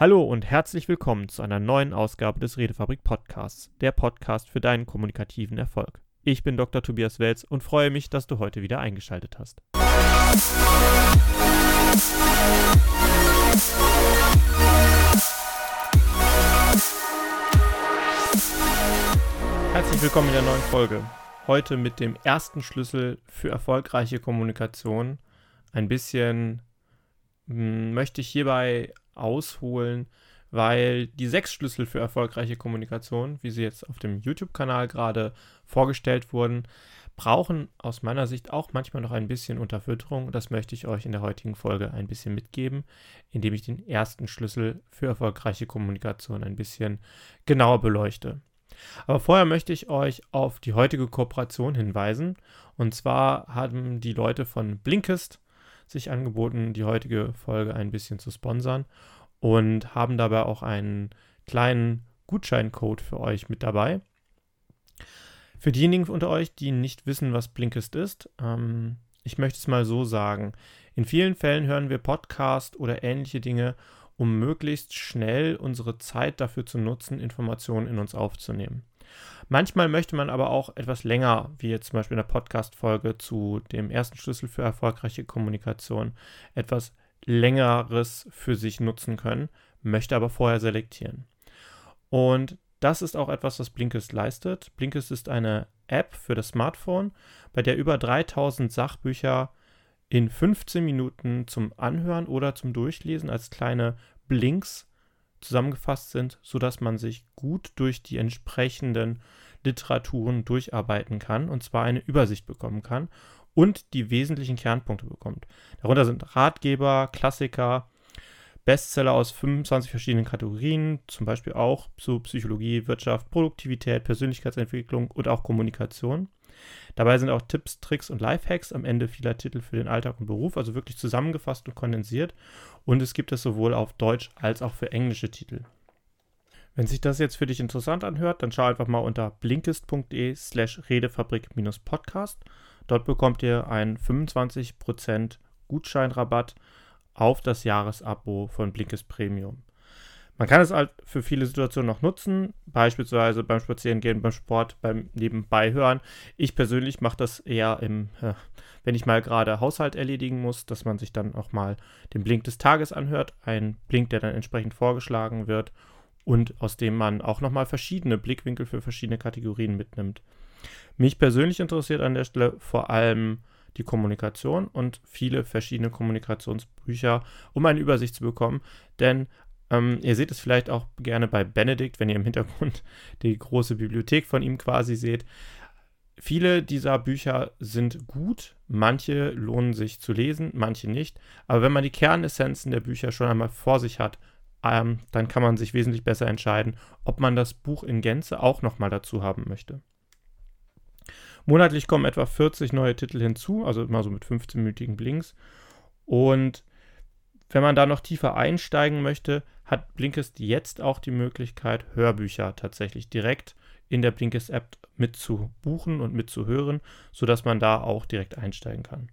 Hallo und herzlich willkommen zu einer neuen Ausgabe des Redefabrik Podcasts, der Podcast für deinen kommunikativen Erfolg. Ich bin Dr. Tobias Welz und freue mich, dass du heute wieder eingeschaltet hast. Herzlich willkommen in der neuen Folge. Heute mit dem ersten Schlüssel für erfolgreiche Kommunikation. Ein bisschen hm, möchte ich hierbei ausholen, weil die sechs Schlüssel für erfolgreiche Kommunikation, wie sie jetzt auf dem YouTube-Kanal gerade vorgestellt wurden, brauchen aus meiner Sicht auch manchmal noch ein bisschen Unterfütterung. Das möchte ich euch in der heutigen Folge ein bisschen mitgeben, indem ich den ersten Schlüssel für erfolgreiche Kommunikation ein bisschen genauer beleuchte. Aber vorher möchte ich euch auf die heutige Kooperation hinweisen. Und zwar haben die Leute von Blinkist sich angeboten, die heutige Folge ein bisschen zu sponsern und haben dabei auch einen kleinen Gutscheincode für euch mit dabei. Für diejenigen unter euch, die nicht wissen, was Blinkist ist, ähm, ich möchte es mal so sagen. In vielen Fällen hören wir Podcast oder ähnliche Dinge, um möglichst schnell unsere Zeit dafür zu nutzen, Informationen in uns aufzunehmen. Manchmal möchte man aber auch etwas länger, wie jetzt zum Beispiel in der Podcast-Folge zu dem ersten Schlüssel für erfolgreiche Kommunikation, etwas längeres für sich nutzen können, möchte aber vorher selektieren. Und das ist auch etwas, was Blinkist leistet. Blinkist ist eine App für das Smartphone, bei der über 3000 Sachbücher in 15 Minuten zum Anhören oder zum Durchlesen als kleine Blinks zusammengefasst sind, sodass man sich gut durch die entsprechenden Literaturen durcharbeiten kann und zwar eine Übersicht bekommen kann und die wesentlichen Kernpunkte bekommt. Darunter sind Ratgeber, Klassiker, Bestseller aus 25 verschiedenen Kategorien, zum Beispiel auch zu Psychologie, Wirtschaft, Produktivität, Persönlichkeitsentwicklung und auch Kommunikation. Dabei sind auch Tipps, Tricks und Lifehacks am Ende vieler Titel für den Alltag und Beruf, also wirklich zusammengefasst und kondensiert. Und es gibt es sowohl auf Deutsch als auch für englische Titel. Wenn sich das jetzt für dich interessant anhört, dann schau einfach mal unter blinkist.de slash redefabrik-podcast. Dort bekommt ihr einen 25% Gutscheinrabatt auf das Jahresabo von Blinkist Premium. Man kann es halt für viele Situationen noch nutzen, beispielsweise beim Spazierengehen, beim Sport, beim Nebenbeihören. Ich persönlich mache das eher im, äh, wenn ich mal gerade Haushalt erledigen muss, dass man sich dann auch mal den Blink des Tages anhört. Ein Blink, der dann entsprechend vorgeschlagen wird und aus dem man auch nochmal verschiedene Blickwinkel für verschiedene Kategorien mitnimmt. Mich persönlich interessiert an der Stelle vor allem die Kommunikation und viele verschiedene Kommunikationsbücher, um eine Übersicht zu bekommen. Denn ähm, ihr seht es vielleicht auch gerne bei Benedikt, wenn ihr im Hintergrund die große Bibliothek von ihm quasi seht. Viele dieser Bücher sind gut, manche lohnen sich zu lesen, manche nicht. Aber wenn man die Kernessenzen der Bücher schon einmal vor sich hat, ähm, dann kann man sich wesentlich besser entscheiden, ob man das Buch in Gänze auch nochmal dazu haben möchte. Monatlich kommen etwa 40 neue Titel hinzu, also immer so mit 15-minütigen Blinks. Und wenn man da noch tiefer einsteigen möchte, hat Blinkist jetzt auch die Möglichkeit, Hörbücher tatsächlich direkt in der Blinkist-App mitzubuchen und mitzuhören, sodass man da auch direkt einsteigen kann.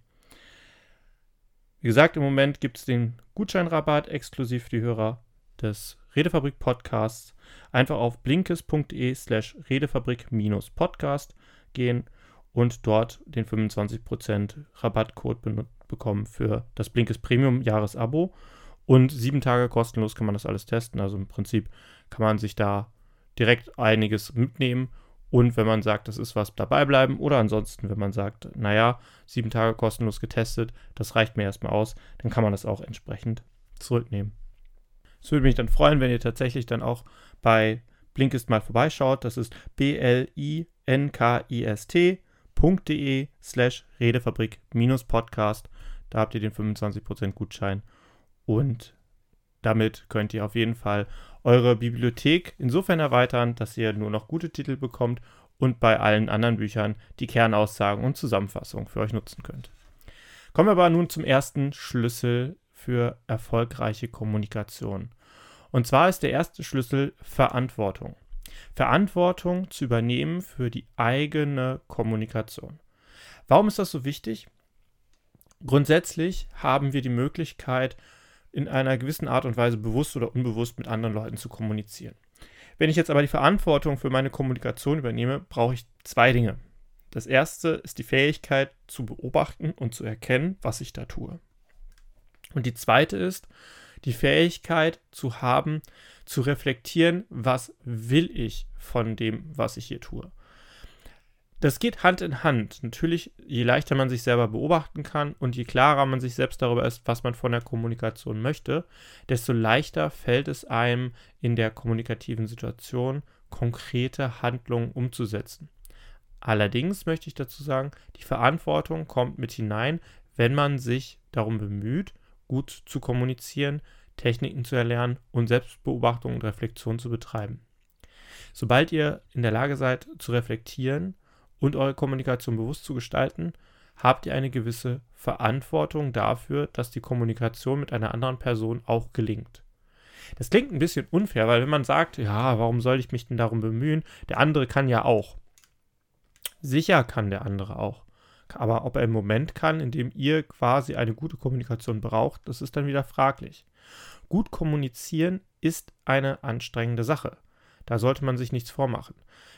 Wie gesagt, im Moment gibt es den Gutscheinrabatt exklusiv für die Hörer des Redefabrik Podcasts. Einfach auf blinkist.de slash redefabrik-podcast gehen und dort den 25% Rabattcode bekommen für das Blinkist Premium Jahresabo. Und sieben Tage kostenlos kann man das alles testen. Also im Prinzip kann man sich da direkt einiges mitnehmen. Und wenn man sagt, das ist was dabei bleiben, oder ansonsten, wenn man sagt, naja, sieben Tage kostenlos getestet, das reicht mir erstmal aus, dann kann man das auch entsprechend zurücknehmen. Es würde mich dann freuen, wenn ihr tatsächlich dann auch bei Blinkist mal vorbeischaut. Das ist B-L-I-N-K-I-S-T www.redefabrik.de slash redefabrik-podcast. Da habt ihr den 25% Gutschein und damit könnt ihr auf jeden Fall eure Bibliothek insofern erweitern, dass ihr nur noch gute Titel bekommt und bei allen anderen Büchern die Kernaussagen und Zusammenfassungen für euch nutzen könnt. Kommen wir aber nun zum ersten Schlüssel für erfolgreiche Kommunikation. Und zwar ist der erste Schlüssel Verantwortung. Verantwortung zu übernehmen für die eigene Kommunikation. Warum ist das so wichtig? Grundsätzlich haben wir die Möglichkeit, in einer gewissen Art und Weise bewusst oder unbewusst mit anderen Leuten zu kommunizieren. Wenn ich jetzt aber die Verantwortung für meine Kommunikation übernehme, brauche ich zwei Dinge. Das erste ist die Fähigkeit zu beobachten und zu erkennen, was ich da tue. Und die zweite ist die Fähigkeit zu haben, zu reflektieren, was will ich von dem, was ich hier tue. Das geht Hand in Hand. Natürlich, je leichter man sich selber beobachten kann und je klarer man sich selbst darüber ist, was man von der Kommunikation möchte, desto leichter fällt es einem in der kommunikativen Situation, konkrete Handlungen umzusetzen. Allerdings möchte ich dazu sagen, die Verantwortung kommt mit hinein, wenn man sich darum bemüht, gut zu kommunizieren, Techniken zu erlernen und Selbstbeobachtung und Reflexion zu betreiben. Sobald ihr in der Lage seid zu reflektieren und eure Kommunikation bewusst zu gestalten, habt ihr eine gewisse Verantwortung dafür, dass die Kommunikation mit einer anderen Person auch gelingt. Das klingt ein bisschen unfair, weil wenn man sagt, ja, warum soll ich mich denn darum bemühen? Der andere kann ja auch. Sicher kann der andere auch. Aber ob er im Moment kann, in dem ihr quasi eine gute Kommunikation braucht, das ist dann wieder fraglich. Gut kommunizieren ist eine anstrengende Sache. Da sollte man sich nichts vormachen.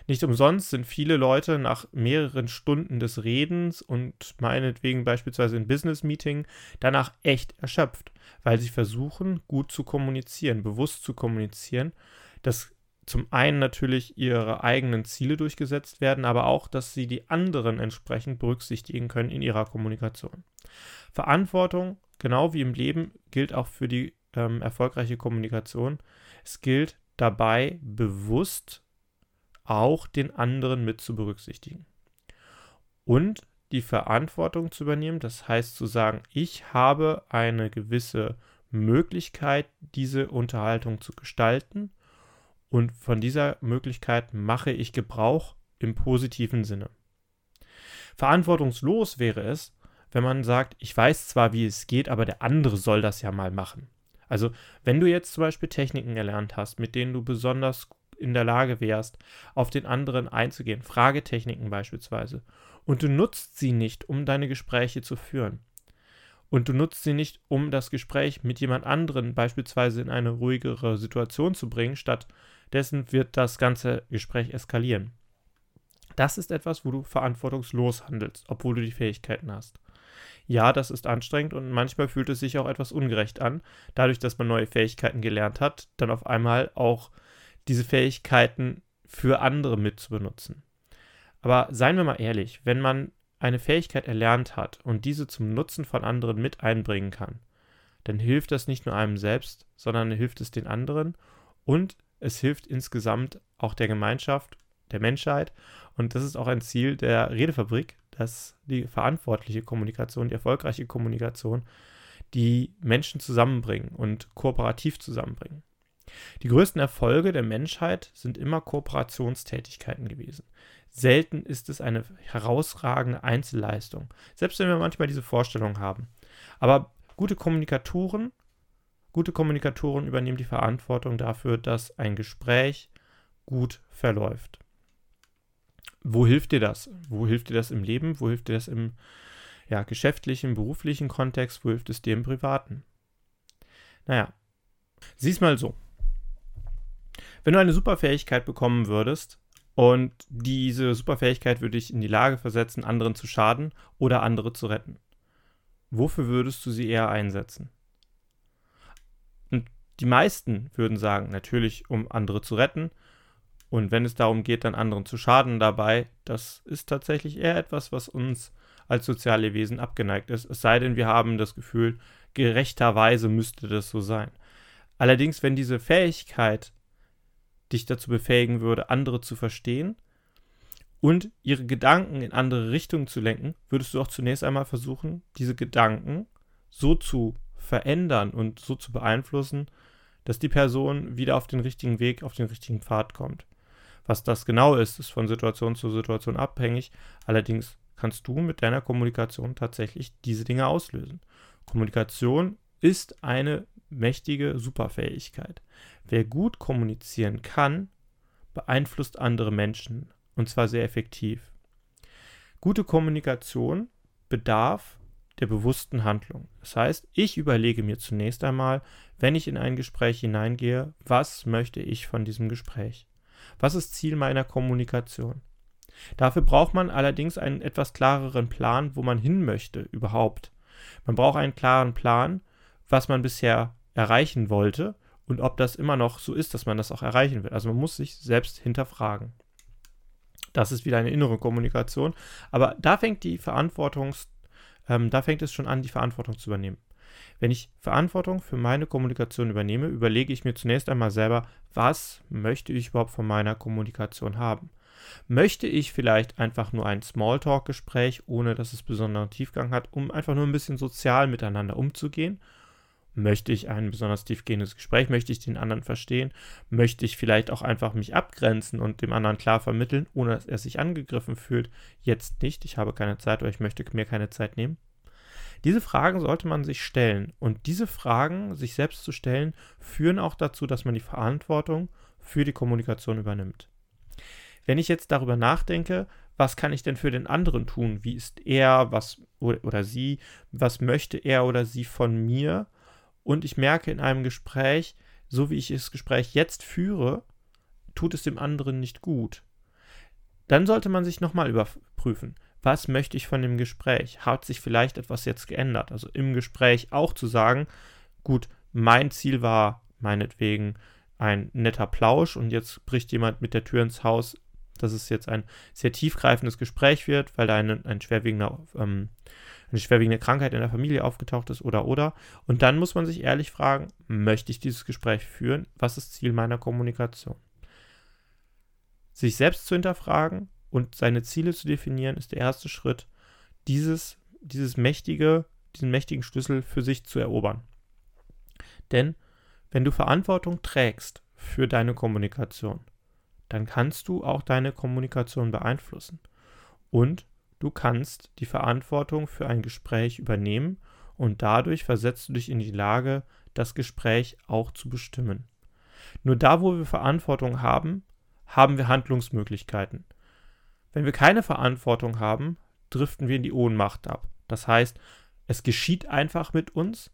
Nicht umsonst sind viele Leute nach mehreren Stunden des Redens und meinetwegen beispielsweise in Business-Meeting danach echt erschöpft, weil sie versuchen, gut zu kommunizieren, bewusst zu kommunizieren. Das zum einen natürlich ihre eigenen Ziele durchgesetzt werden, aber auch, dass sie die anderen entsprechend berücksichtigen können in ihrer Kommunikation. Verantwortung, genau wie im Leben, gilt auch für die ähm, erfolgreiche Kommunikation. Es gilt dabei bewusst auch den anderen mit zu berücksichtigen. Und die Verantwortung zu übernehmen, das heißt zu sagen, ich habe eine gewisse Möglichkeit, diese Unterhaltung zu gestalten und von dieser Möglichkeit mache ich Gebrauch im positiven Sinne. Verantwortungslos wäre es, wenn man sagt, ich weiß zwar, wie es geht, aber der andere soll das ja mal machen. Also, wenn du jetzt zum Beispiel Techniken erlernt hast, mit denen du besonders in der Lage wärst, auf den anderen einzugehen, Fragetechniken beispielsweise, und du nutzt sie nicht, um deine Gespräche zu führen, und du nutzt sie nicht, um das Gespräch mit jemand anderen beispielsweise in eine ruhigere Situation zu bringen, stattdessen wird das ganze Gespräch eskalieren. Das ist etwas, wo du verantwortungslos handelst, obwohl du die Fähigkeiten hast. Ja, das ist anstrengend und manchmal fühlt es sich auch etwas ungerecht an, dadurch, dass man neue Fähigkeiten gelernt hat, dann auf einmal auch diese Fähigkeiten für andere mitzubenutzen. Aber seien wir mal ehrlich, wenn man eine Fähigkeit erlernt hat und diese zum Nutzen von anderen mit einbringen kann, dann hilft das nicht nur einem selbst, sondern hilft es den anderen und es hilft insgesamt auch der Gemeinschaft, der Menschheit. Und das ist auch ein Ziel der Redefabrik, dass die verantwortliche Kommunikation, die erfolgreiche Kommunikation, die Menschen zusammenbringen und kooperativ zusammenbringen. Die größten Erfolge der Menschheit sind immer Kooperationstätigkeiten gewesen. Selten ist es eine herausragende Einzelleistung, selbst wenn wir manchmal diese Vorstellung haben. Aber gute Kommunikatoren, gute Kommunikatoren übernehmen die Verantwortung dafür, dass ein Gespräch gut verläuft. Wo hilft dir das? Wo hilft dir das im Leben? Wo hilft dir das im ja, geschäftlichen, beruflichen Kontext? Wo hilft es dir im privaten? Naja, sieh's mal so. Wenn du eine Superfähigkeit bekommen würdest und diese Superfähigkeit würde dich in die Lage versetzen, anderen zu schaden oder andere zu retten, wofür würdest du sie eher einsetzen? Die meisten würden sagen, natürlich, um andere zu retten. Und wenn es darum geht, dann anderen zu schaden dabei, das ist tatsächlich eher etwas, was uns als soziale Wesen abgeneigt ist. Es sei denn, wir haben das Gefühl, gerechterweise müsste das so sein. Allerdings, wenn diese Fähigkeit dich dazu befähigen würde, andere zu verstehen und ihre Gedanken in andere Richtungen zu lenken, würdest du auch zunächst einmal versuchen, diese Gedanken so zu verändern und so zu beeinflussen, dass die Person wieder auf den richtigen Weg, auf den richtigen Pfad kommt. Was das genau ist, ist von Situation zu Situation abhängig. Allerdings kannst du mit deiner Kommunikation tatsächlich diese Dinge auslösen. Kommunikation ist eine mächtige Superfähigkeit. Wer gut kommunizieren kann, beeinflusst andere Menschen und zwar sehr effektiv. Gute Kommunikation bedarf der bewussten Handlung. Das heißt, ich überlege mir zunächst einmal, wenn ich in ein Gespräch hineingehe, was möchte ich von diesem Gespräch? Was ist Ziel meiner Kommunikation? Dafür braucht man allerdings einen etwas klareren Plan, wo man hin möchte überhaupt. Man braucht einen klaren Plan, was man bisher erreichen wollte und ob das immer noch so ist, dass man das auch erreichen will. Also man muss sich selbst hinterfragen. Das ist wieder eine innere Kommunikation. Aber da fängt die Verantwortungs, ähm, da fängt es schon an, die Verantwortung zu übernehmen. Wenn ich Verantwortung für meine Kommunikation übernehme, überlege ich mir zunächst einmal selber, was möchte ich überhaupt von meiner Kommunikation haben. Möchte ich vielleicht einfach nur ein Smalltalk-Gespräch, ohne dass es besonderen Tiefgang hat, um einfach nur ein bisschen sozial miteinander umzugehen? Möchte ich ein besonders tiefgehendes Gespräch? Möchte ich den anderen verstehen? Möchte ich vielleicht auch einfach mich abgrenzen und dem anderen klar vermitteln, ohne dass er sich angegriffen fühlt? Jetzt nicht, ich habe keine Zeit oder ich möchte mir keine Zeit nehmen. Diese Fragen sollte man sich stellen. Und diese Fragen, sich selbst zu stellen, führen auch dazu, dass man die Verantwortung für die Kommunikation übernimmt. Wenn ich jetzt darüber nachdenke, was kann ich denn für den anderen tun? Wie ist er, was oder sie, was möchte er oder sie von mir? Und ich merke in einem Gespräch, so wie ich das Gespräch jetzt führe, tut es dem anderen nicht gut. Dann sollte man sich nochmal überprüfen, was möchte ich von dem Gespräch? Hat sich vielleicht etwas jetzt geändert? Also im Gespräch auch zu sagen, gut, mein Ziel war meinetwegen ein netter Plausch und jetzt bricht jemand mit der Tür ins Haus, dass es jetzt ein sehr tiefgreifendes Gespräch wird, weil da ein, ein schwerwiegender ähm, eine schwerwiegende Krankheit in der Familie aufgetaucht ist oder oder. Und dann muss man sich ehrlich fragen, möchte ich dieses Gespräch führen? Was ist Ziel meiner Kommunikation? Sich selbst zu hinterfragen und seine Ziele zu definieren, ist der erste Schritt, dieses, dieses mächtige, diesen mächtigen Schlüssel für sich zu erobern. Denn wenn du Verantwortung trägst für deine Kommunikation, dann kannst du auch deine Kommunikation beeinflussen. Und Du kannst die Verantwortung für ein Gespräch übernehmen und dadurch versetzt du dich in die Lage, das Gespräch auch zu bestimmen. Nur da, wo wir Verantwortung haben, haben wir Handlungsmöglichkeiten. Wenn wir keine Verantwortung haben, driften wir in die Ohnmacht ab. Das heißt, es geschieht einfach mit uns,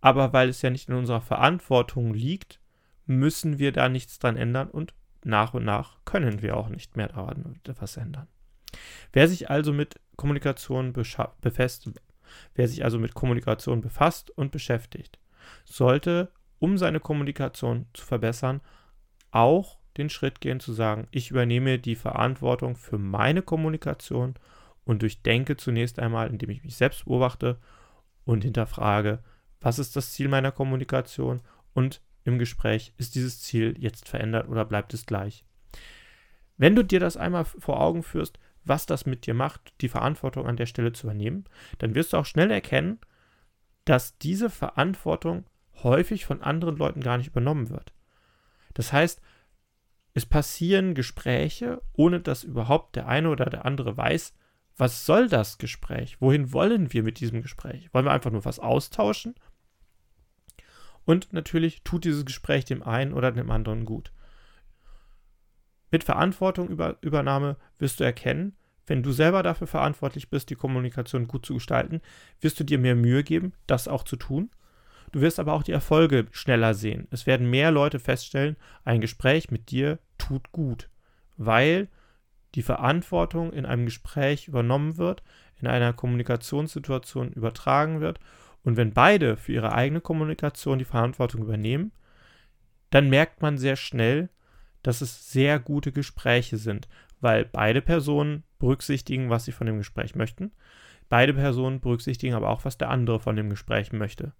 aber weil es ja nicht in unserer Verantwortung liegt, müssen wir da nichts dran ändern und nach und nach können wir auch nicht mehr daran etwas ändern. Wer sich also mit Kommunikation befasst, wer sich also mit Kommunikation befasst und beschäftigt, sollte, um seine Kommunikation zu verbessern, auch den Schritt gehen zu sagen, ich übernehme die Verantwortung für meine Kommunikation und durchdenke zunächst einmal, indem ich mich selbst beobachte und hinterfrage, was ist das Ziel meiner Kommunikation und im Gespräch ist dieses Ziel jetzt verändert oder bleibt es gleich. Wenn du dir das einmal vor Augen führst, was das mit dir macht, die Verantwortung an der Stelle zu übernehmen, dann wirst du auch schnell erkennen, dass diese Verantwortung häufig von anderen Leuten gar nicht übernommen wird. Das heißt, es passieren Gespräche, ohne dass überhaupt der eine oder der andere weiß, was soll das Gespräch? Wohin wollen wir mit diesem Gespräch? Wollen wir einfach nur was austauschen? Und natürlich tut dieses Gespräch dem einen oder dem anderen gut. Mit Verantwortungübernahme wirst du erkennen, wenn du selber dafür verantwortlich bist, die Kommunikation gut zu gestalten, wirst du dir mehr Mühe geben, das auch zu tun. Du wirst aber auch die Erfolge schneller sehen. Es werden mehr Leute feststellen, ein Gespräch mit dir tut gut, weil die Verantwortung in einem Gespräch übernommen wird, in einer Kommunikationssituation übertragen wird. Und wenn beide für ihre eigene Kommunikation die Verantwortung übernehmen, dann merkt man sehr schnell, dass es sehr gute Gespräche sind, weil beide Personen berücksichtigen, was sie von dem Gespräch möchten. Beide Personen berücksichtigen aber auch, was der andere von dem Gespräch möchte.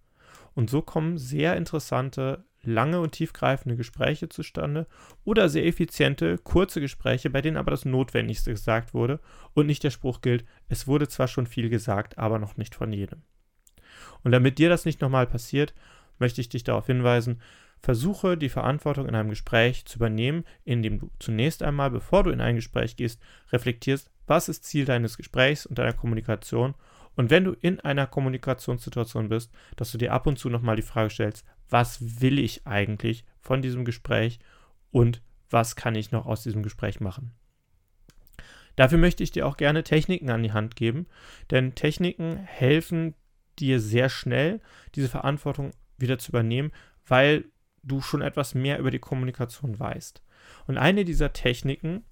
Und so kommen sehr interessante, lange und tiefgreifende Gespräche zustande oder sehr effiziente, kurze Gespräche, bei denen aber das Notwendigste gesagt wurde und nicht der Spruch gilt, es wurde zwar schon viel gesagt, aber noch nicht von jedem. Und damit dir das nicht nochmal passiert, möchte ich dich darauf hinweisen, Versuche die Verantwortung in einem Gespräch zu übernehmen, indem du zunächst einmal, bevor du in ein Gespräch gehst, reflektierst, was ist Ziel deines Gesprächs und deiner Kommunikation und wenn du in einer Kommunikationssituation bist, dass du dir ab und zu nochmal die Frage stellst, was will ich eigentlich von diesem Gespräch und was kann ich noch aus diesem Gespräch machen. Dafür möchte ich dir auch gerne Techniken an die Hand geben, denn Techniken helfen dir sehr schnell, diese Verantwortung wieder zu übernehmen, weil du schon etwas mehr über die Kommunikation weißt. Und eine dieser Techniken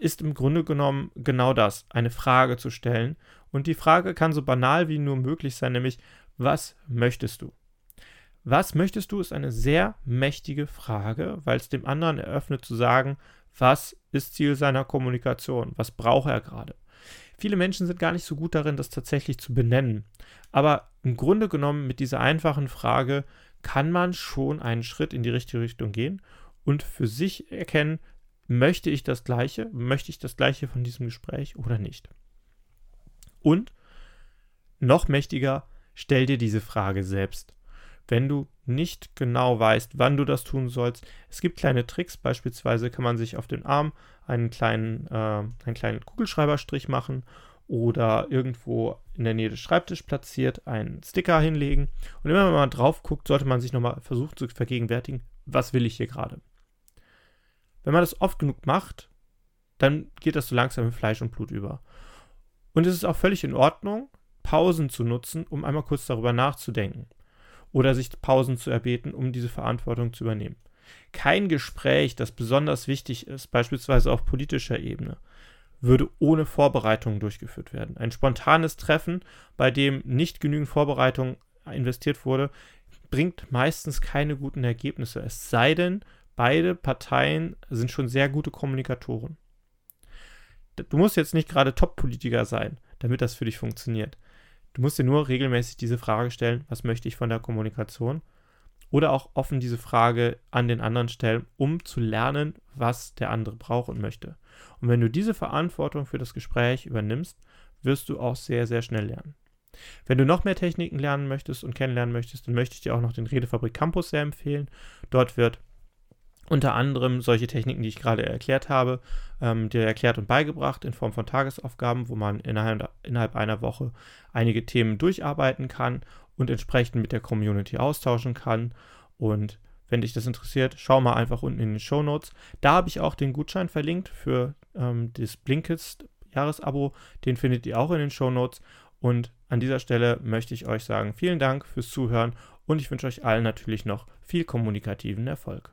ist im Grunde genommen genau das, eine Frage zu stellen. Und die Frage kann so banal wie nur möglich sein, nämlich, was möchtest du? Was möchtest du ist eine sehr mächtige Frage, weil es dem anderen eröffnet zu sagen, was ist Ziel seiner Kommunikation? Was braucht er gerade? Viele Menschen sind gar nicht so gut darin, das tatsächlich zu benennen. Aber im Grunde genommen mit dieser einfachen Frage kann man schon einen Schritt in die richtige Richtung gehen und für sich erkennen, möchte ich das Gleiche, möchte ich das Gleiche von diesem Gespräch oder nicht. Und noch mächtiger, stell dir diese Frage selbst. Wenn du nicht genau weißt, wann du das tun sollst, es gibt kleine Tricks. Beispielsweise kann man sich auf den Arm einen kleinen, äh, einen kleinen Kugelschreiberstrich machen oder irgendwo in der Nähe des Schreibtisches platziert einen Sticker hinlegen. Und immer wenn man drauf guckt, sollte man sich nochmal versuchen zu vergegenwärtigen, was will ich hier gerade. Wenn man das oft genug macht, dann geht das so langsam in Fleisch und Blut über. Und es ist auch völlig in Ordnung, Pausen zu nutzen, um einmal kurz darüber nachzudenken. Oder sich Pausen zu erbeten, um diese Verantwortung zu übernehmen. Kein Gespräch, das besonders wichtig ist, beispielsweise auf politischer Ebene, würde ohne Vorbereitung durchgeführt werden. Ein spontanes Treffen, bei dem nicht genügend Vorbereitung investiert wurde, bringt meistens keine guten Ergebnisse. Es sei denn, beide Parteien sind schon sehr gute Kommunikatoren. Du musst jetzt nicht gerade Top-Politiker sein, damit das für dich funktioniert. Du musst dir nur regelmäßig diese Frage stellen, was möchte ich von der Kommunikation? Oder auch offen diese Frage an den anderen stellen, um zu lernen, was der andere braucht und möchte. Und wenn du diese Verantwortung für das Gespräch übernimmst, wirst du auch sehr, sehr schnell lernen. Wenn du noch mehr Techniken lernen möchtest und kennenlernen möchtest, dann möchte ich dir auch noch den Redefabrik Campus sehr empfehlen. Dort wird unter anderem solche Techniken, die ich gerade erklärt habe, ähm, dir erklärt und beigebracht in Form von Tagesaufgaben, wo man innerhalb, innerhalb einer Woche einige Themen durcharbeiten kann und entsprechend mit der Community austauschen kann. Und wenn dich das interessiert, schau mal einfach unten in den Show Notes. Da habe ich auch den Gutschein verlinkt für ähm, das Blinkist Jahresabo. Den findet ihr auch in den Show Notes. Und an dieser Stelle möchte ich euch sagen, vielen Dank fürs Zuhören und ich wünsche euch allen natürlich noch viel kommunikativen Erfolg.